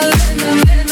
la la la